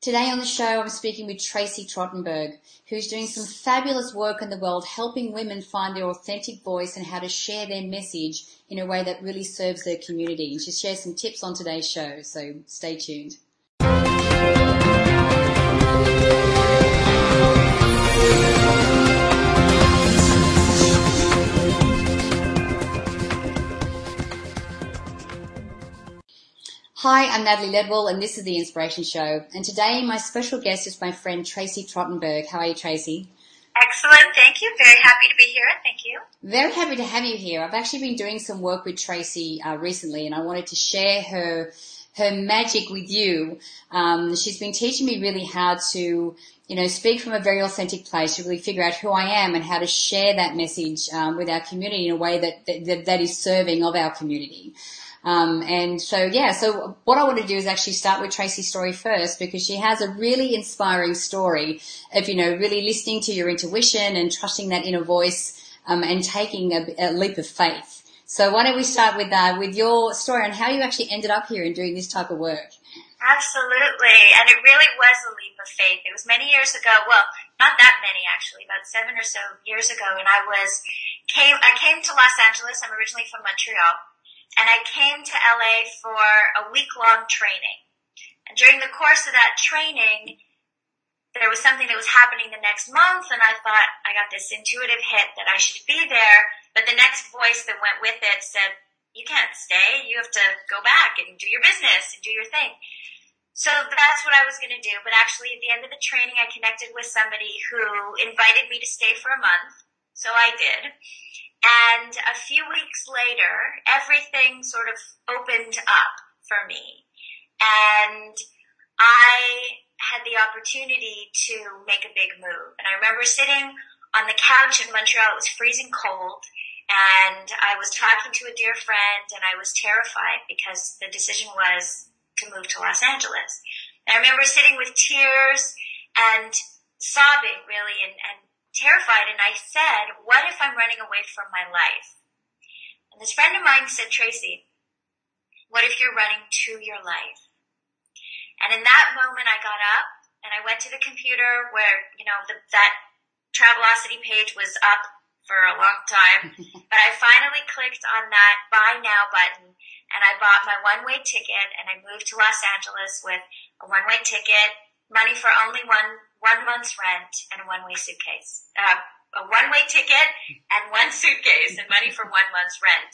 Today on the show, I'm speaking with Tracey Trottenberg, who's doing some fabulous work in the world helping women find their authentic voice and how to share their message in a way that really serves their community. And she shares some tips on today's show, so stay tuned. Hi, I'm Natalie Ledwell and this is The Inspiration Show. And today my special guest is my friend Tracey Trottenberg. How are you, Tracey? Excellent, thank you. Very happy to be here. Thank you. Very happy to have you here. I've actually been doing some work with Tracey uh, recently and I wanted to share her her magic with you. Um, she's been teaching me really how to, you know, speak from a very authentic place to really figure out who I am and how to share that message um, with our community in a way that, that that is serving of our community. Um, and so, yeah, so what I want to do is actually start with Tracey's story first because she has a really inspiring story of, you know, really listening to your intuition and trusting that inner voice um, and taking a, a, leap of faith. So why don't we start with uh, with your story on how you actually ended up here and doing this type of work? Absolutely, and it really was a leap of faith. It was many years ago. Well, not that many actually, about seven or so years ago, and I was came. I came to Los Angeles. I'm originally from Montreal and I came to LA for a week long training. And during the course of that training, there was something that was happening the next month and I thought I got this intuitive hit that I should be there, but the next voice that went with it said, you can't stay, you have to go back and do your business and do your thing. So that's what I was going to do, but actually at the end of the training I connected with somebody who invited me to stay for a month, so I did. And a few weeks later, everything sort of opened up for me. And I had the opportunity to make a big move. And I remember sitting on the couch in Montreal. It was freezing cold. And I was talking to a dear friend and I was terrified because the decision was to move to Los Angeles. And I remember sitting with tears and sobbing really and, and terrified and I said, what if I'm running away from my life? And this friend of mine said, Tracey, what if you're running to your life? And in that moment I got up and I went to the computer where, you know, the, that Travelocity page was up for a long time, but I finally clicked on that buy now button and I bought my one way ticket and I moved to Los Angeles with a one way ticket, money for only one one month's rent and a one-way suitcase. Uh, a one-way ticket and one suitcase and money for one month's rent.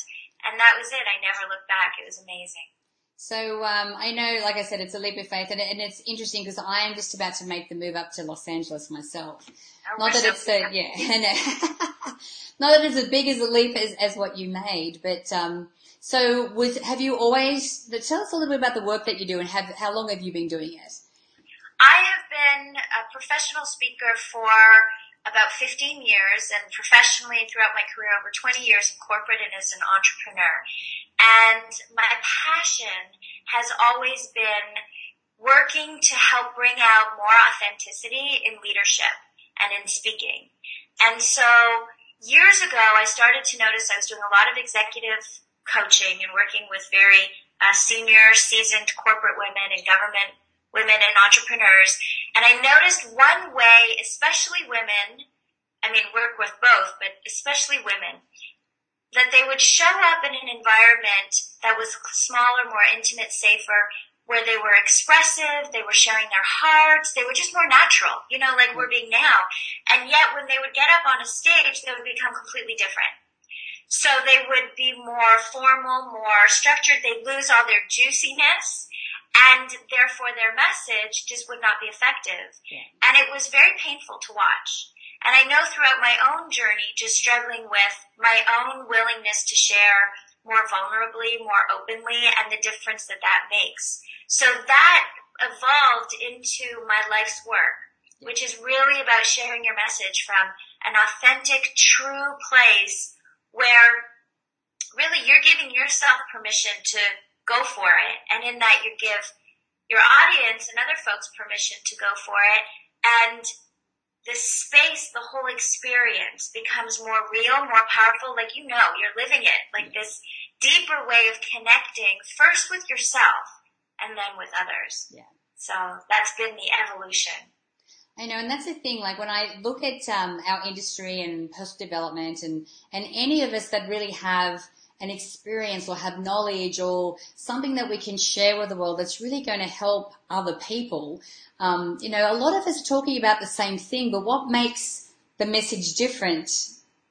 And that was it. I never looked back. It was amazing. So um, I know, like I said, it's a leap of faith, and, and it's interesting because I am just about to make the move up to Los Angeles myself. Oh, not that it's a, yeah, not that it's as big as a leap as, as what you made, but um, so with have you always tell us a little bit about the work that you do and have how long have you been doing it? I have been a professional speaker for about 15 years and professionally throughout my career over 20 years in corporate and as an entrepreneur. And my passion has always been working to help bring out more authenticity in leadership and in speaking. And so years ago, I started to notice I was doing a lot of executive coaching and working with very uh, senior, seasoned corporate women and government women and entrepreneurs. And I noticed one way, especially women, I mean, work with both, but especially women, that they would show up in an environment that was smaller, more intimate, safer, where they were expressive, they were sharing their hearts, they were just more natural, you know, like we're being now. And yet when they would get up on a stage, they would become completely different. So they would be more formal, more structured, they'd lose all their juiciness and therefore their message just would not be effective. Yeah. And it was very painful to watch. And I know throughout my own journey, just struggling with my own willingness to share more vulnerably, more openly, and the difference that that makes. So that evolved into my life's work, which is really about sharing your message from an authentic, true place where really you're giving yourself permission to go for it. And in that you give your audience and other folks permission to go for it. And the space, the whole experience becomes more real, more powerful. Like you know, you're living it. Like this deeper way of connecting first with yourself and then with others. Yeah. So that's been the evolution. I know, and that's the thing. Like when I look at um, our industry and personal development, and and any of us that really have an experience or have knowledge or something that we can share with the world that's really going to help other people. Um, you know, a lot of us are talking about the same thing, but what makes the message different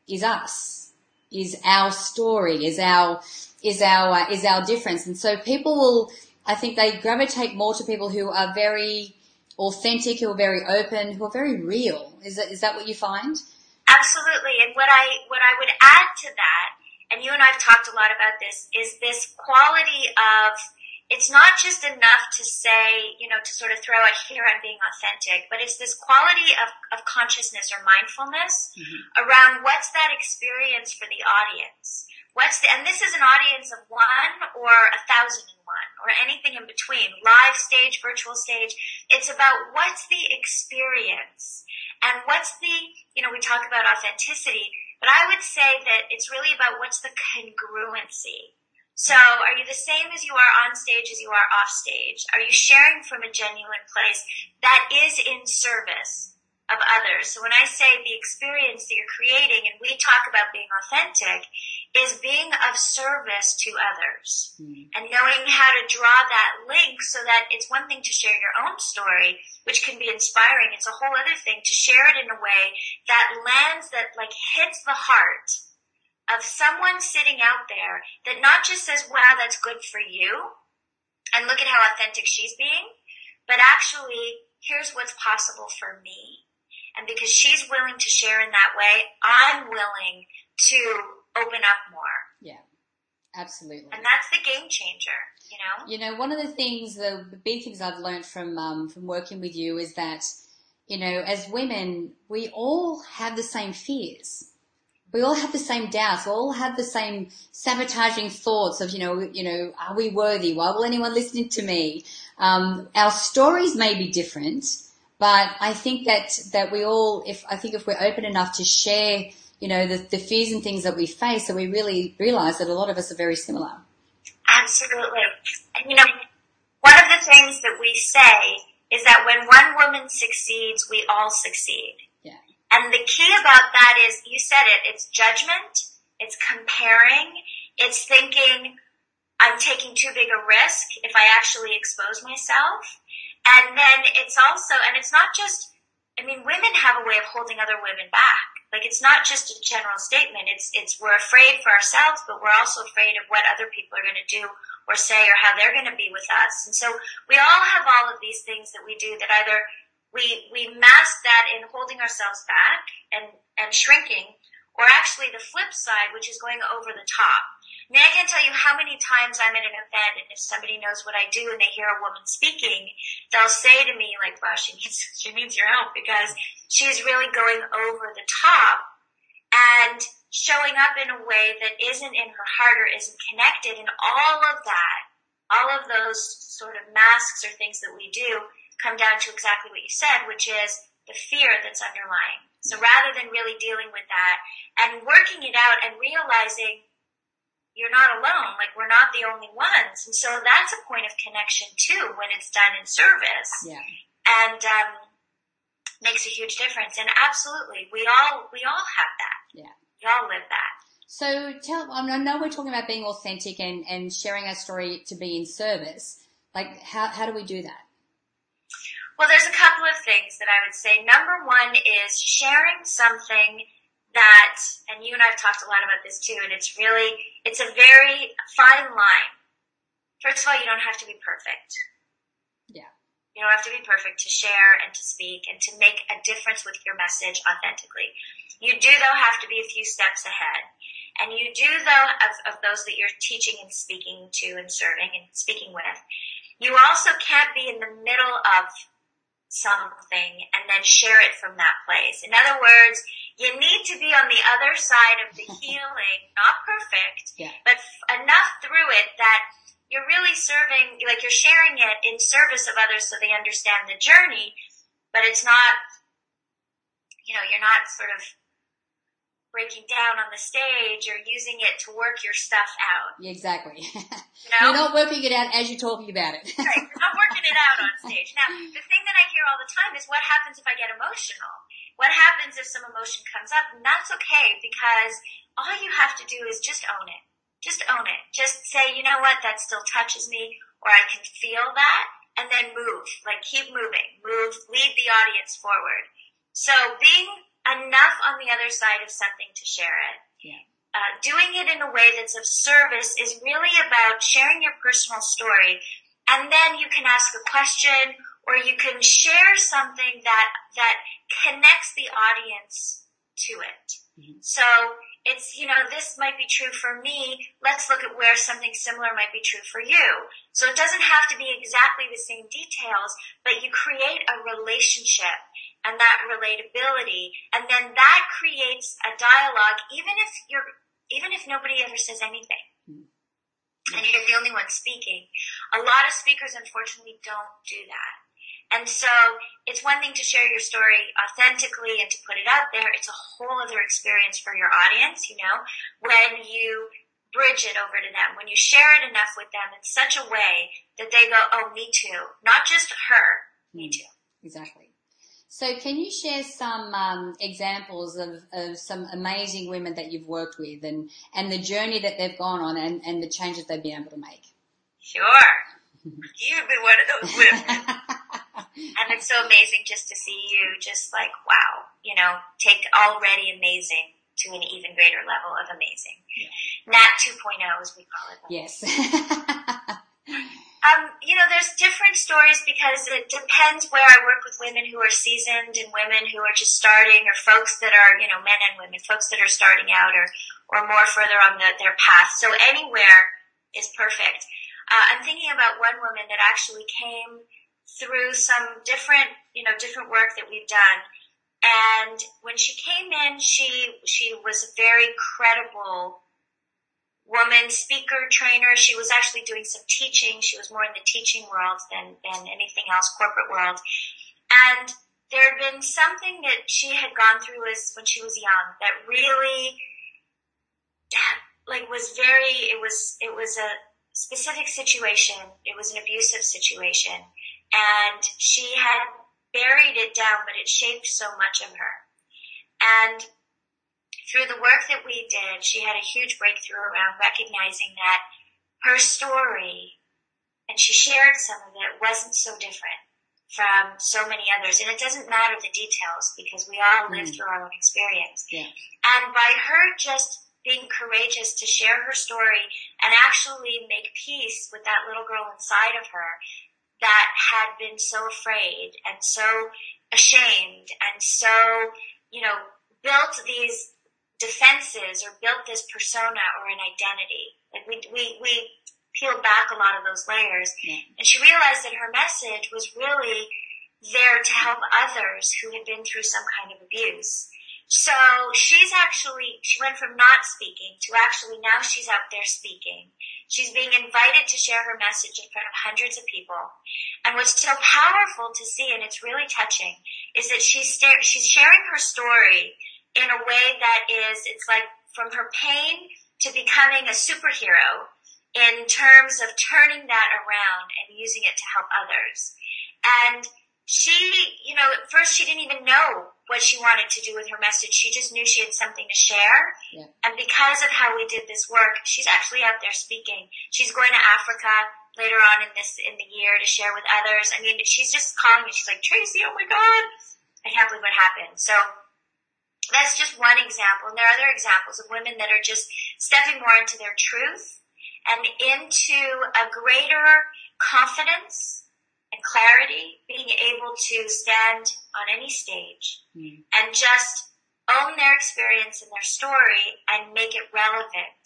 is us, is our story, is our is our uh, is our difference, and so people will. I think they gravitate more to people who are very authentic, who are very open, who are very real. Is that is that what you find? Absolutely. And what I what I would add to that, and you and I've talked a lot about this, is this quality of it's not just enough to say, you know, to sort of throw out here I'm being authentic, but it's this quality of, of consciousness or mindfulness mm-hmm. around what's that experience for the audience. What's the, and this is an audience of one or a thousand and one or anything in between, live stage, virtual stage. It's about what's the experience and what's the, you know, we talk about authenticity, but I would say that it's really about what's the congruency. So are you the same as you are on stage as you are off stage? Are you sharing from a genuine place that is in service? Of others. So when I say the experience that you're creating, and we talk about being authentic, is being of service to others mm. and knowing how to draw that link so that it's one thing to share your own story, which can be inspiring. It's a whole other thing to share it in a way that lands, that like hits the heart of someone sitting out there that not just says, wow, that's good for you. And look at how authentic she's being, but actually, here's what's possible for me and because she's willing to share in that way, I'm willing to open up more. Yeah. Absolutely. And that's the game changer, you know? You know, one of the things, the, the big things I've learned from, um, from working with you is that, you know, as women, we all have the same fears. We all have the same doubts. We all have the same sabotaging thoughts of, you know, you know, are we worthy? Why will anyone listen to me? Um, our stories may be different, but I think that, that we all, if, I think if we're open enough to share, you know, the, the fears and things that we face, that we really realize that a lot of us are very similar. Absolutely. And you know, one of the things that we say is that when one woman succeeds, we all succeed. Yeah. And the key about that is, you said it, it's judgment, it's comparing, it's thinking, I'm taking too big a risk if I actually expose myself. And then it's also, and it's not just, I mean, women have a way of holding other women back. Like it's not just a general statement. It's, it's, we're afraid for ourselves, but we're also afraid of what other people are going to do or say or how they're going to be with us. And so we all have all of these things that we do that either we, we mask that in holding ourselves back and, and shrinking, or actually the flip side, which is going over the top. I I can't tell you how many times I'm at an event and if somebody knows what I do and they hear a woman speaking, they'll say to me like, wow, she needs, she needs your help because she's really going over the top and showing up in a way that isn't in her heart or isn't connected and all of that, all of those sort of masks or things that we do come down to exactly what you said, which is the fear that's underlying. So rather than really dealing with that and working it out and realizing you're not alone. Like we're not the only ones. And so that's a point of connection too when it's done in service. Yeah. And um, makes a huge difference. And absolutely, we all we all have that. Yeah. We all live that. So tell I know we're talking about being authentic and, and sharing our story to be in service. Like how how do we do that? Well, there's a couple of things that I would say. Number one is sharing something that, and you and I have talked a lot about this too, and it's really, it's a very fine line. First of all, you don't have to be perfect. Yeah. You don't have to be perfect to share and to speak and to make a difference with your message authentically. You do though have to be a few steps ahead. And you do though of, of those that you're teaching and speaking to and serving and speaking with. You also can't be in the middle of something and then share it from that place. In other words, you need to be on the other side of the healing, not perfect, yeah. but f- enough through it that you're really serving, like you're sharing it in service of others so they understand the journey, but it's not, you know, you're not sort of breaking down on the stage or using it to work your stuff out. Exactly. You know? You're not working it out as you're talking about it. right. You're not working it out on stage. Now, the thing that I hear all the time is what happens if I get emotional? What happens if some emotion comes up? And that's okay because all you have to do is just own it. Just own it. Just say, you know what, that still touches me or I can feel that and then move. Like keep moving. Move, lead the audience forward. So being enough on the other side of something to share it. Yeah. Uh, doing it in a way that's of service is really about sharing your personal story. And then you can ask a question or you can share something that, that connects the audience to it. Mhm. So it's, you know, this might be true for me. Let's look at where something similar might be true for you. So it doesn't have to be exactly the same details, but you create a relationship and that relatability. And then that creates a dialogue, even if you're, even if nobody ever says anything. Mm. And you're the only one speaking. A lot of speakers unfortunately don't do that. And so it's one thing to share your story authentically and to put it out there. It's a whole other experience for your audience, you know, when you bridge it over to them, when you share it enough with them in such a way that they go, oh, me too. Not just her, me too. Exactly. So can you share some um, examples of, of some amazing women that you've worked with and, and the journey that they've gone on and, and the changes they've been able to make? Sure. You've been one of those women. And it's so amazing just to see you just like, wow, you know, take already amazing to an even greater level of amazing. Nat 2.0 as we call it. yes. Um, you know, there's different stories because it depends where I work with women who are seasoned and women who are just starting or folks that are, you know, men and women, folks that are starting out or, or more further on the, their path. So anywhere is perfect. Uh, I'm thinking about one woman that actually came through some different, you know, different work that we've done. And when she came in, she, she was a very credible woman, speaker, trainer. She was actually doing some teaching. She was more in the teaching world than, than anything else, corporate world. And there had been something that she had gone through as when she was young that really, like, was very, it was, it was a specific situation. It was an abusive situation. And she had buried it down, but it shaped so much of her. And through the work that we did, she had a huge breakthrough around recognizing that her story, and she shared some of it, wasn't so different from so many others. And it doesn't matter the details because we all live Mm. through our own experience. Yeah. And by her just being courageous to share her story and actually make peace with that little girl inside of her that had been so afraid and so ashamed and so, you know, built these defenses or built this persona or an identity. Like we, we, we peeled back a lot of those layers Yeah. and she realized that her message was really there to help others who had been through some kind of abuse. So she's actually, she went from not speaking to actually now she's out there speaking. She's being invited to share her message in front of hundreds of people. And what's so powerful to see, and it's really touching, is that she's, she's sharing her story in a way that is, it's like from her pain to becoming a superhero in terms of turning that around and using it to help others. And she, you know, at first she didn't even know what she wanted to do with her message. She just knew she had something to share. Yeah. And because of how we did this work, she's actually out there speaking. She's going to Africa later on in this, in the year to share with others. I mean, she's just calling me. She's like, Tracey, oh my God. I can't believe what happened. So that's just one example. And there are other examples of women that are just stepping more into their truth and into a greater confidence clarity, being able to stand on any stage Mm. and just own their experience and their story and make it relevant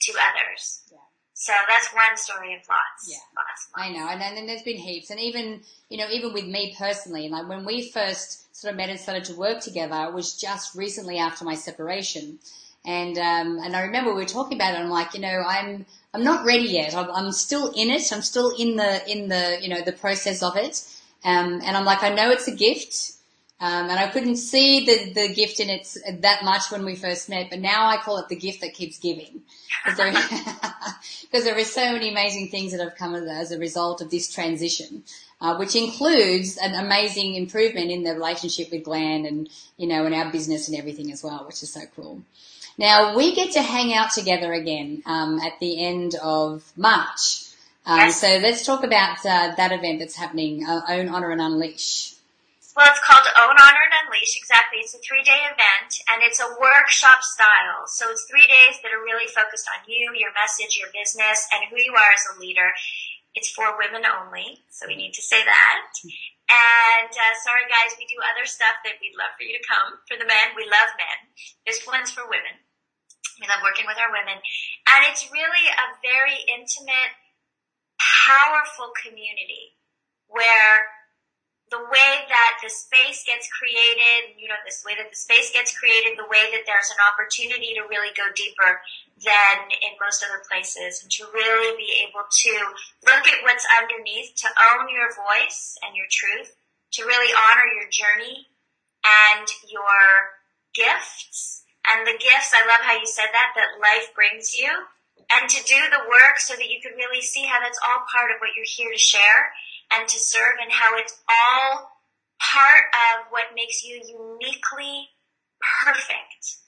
to others. Yeah. So that's one story of lots. Yeah. Lots. I know, and then there's been heaps, and even you know, even with me personally, like when we first sort of met and started to work together, it was just recently after my separation, and um, and I remember we were talking about it. I'm like, you know, I'm I'm not ready yet. I'm, I'm still in it. I'm still in the in the you know the process of it, um, and I'm like, I know it's a gift. Um, and I couldn't see the, the gift in it that much when we first met, but now I call it the gift that keeps giving. Because there, there are so many amazing things that have come as a result of this transition, uh, which includes an amazing improvement in the relationship with Glenn and, you know, in our business and everything as well, which is so cool. Now we get to hang out together again, um, at the end of March. Um, Yes. so let's talk about uh, that event that's happening, uh, Own, Honor and Unleash. Well, it's called Own, Honor, and Unleash. Exactly. It's a three-day event, and it's a workshop style. So it's three days that are really focused on you, your message, your business, and who you are as a leader. It's for women only, so we need to say that. And uh, sorry, guys, we do other stuff that we'd love for you to come. For the men, we love men. This one's for women. We love working with our women, and it's really a very intimate, powerful community where the way that the space gets created, you know, this way that the space gets created, the way that there's an opportunity to really go deeper than in most other places and to really be able to look at what's underneath, to own your voice and your truth, to really honor your journey and your gifts. And the gifts, I love how you said that, that life brings you. And to do the work so that you can really see how that's all part of what you're here to share and to serve and how it's all part of what makes you uniquely perfect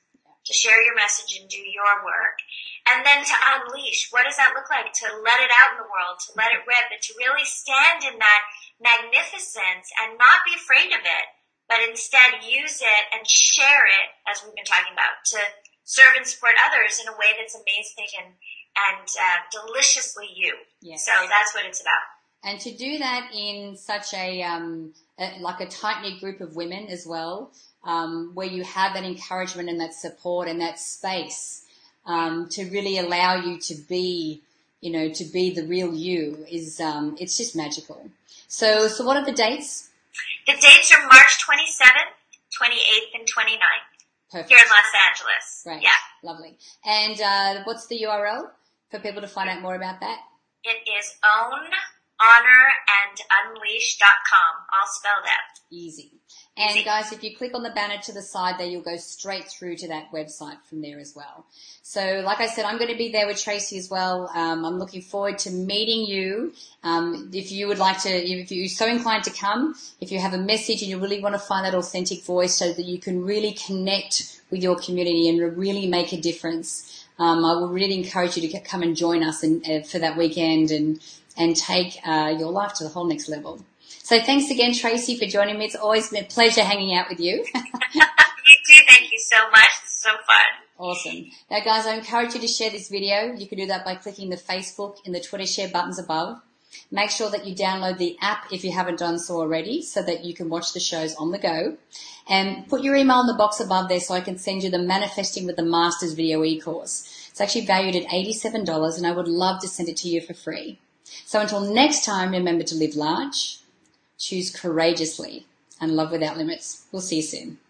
to share your message and do your work. And then to unleash, what does that look like? To let it out in the world, to let it rip, and to really stand in that magnificence and not be afraid of it, but instead use it and share it, as we've been talking about, to serve and support others in a way that's amazing and, and uh, deliciously you. Yes. So that's what it's about. And to do that in such a, um, a like a tight knit group of women as well, um, where you have that encouragement and that support and that space um, to really allow you to be, you know, to be the real you is um, it's just magical. So, so what are the dates? The dates are March 27th, 28th, and 29th Perfect. here in Los Angeles. Great. Yeah. Lovely. And uh, what's the URL for people to find out more about that? It is own, honor, and unleash.com, all spelled out. Easy. And Easy. guys, if you click on the banner to the side there, you'll go straight through to that website from there as well. So like I said, I'm going to be there with Tracey as well. Um, I'm looking forward to meeting you. Um, if you would like to, if you're so inclined to come, if you have a message and you really want to find that authentic voice so that you can really connect with your community and really make a difference, um, I will really encourage you to get, come and join us and, uh, for that weekend and, and take uh, your life to the whole next level. So thanks again, Tracey, for joining me. It's always been a pleasure hanging out with you. You too, thank you so much. Is so fun. awesome. Now, guys, I encourage you to share this video. You can do that by clicking the Facebook and the Twitter share buttons above. Make sure that you download the app if you haven't done so already so that you can watch the shows on the go. And put your email in the box above there so I can send you the Manifesting with the Masters video e-course. It's actually valued at $87 and I would love to send it to you for free. So until next time, remember to live large, choose courageously, and love without limits. We'll see you soon.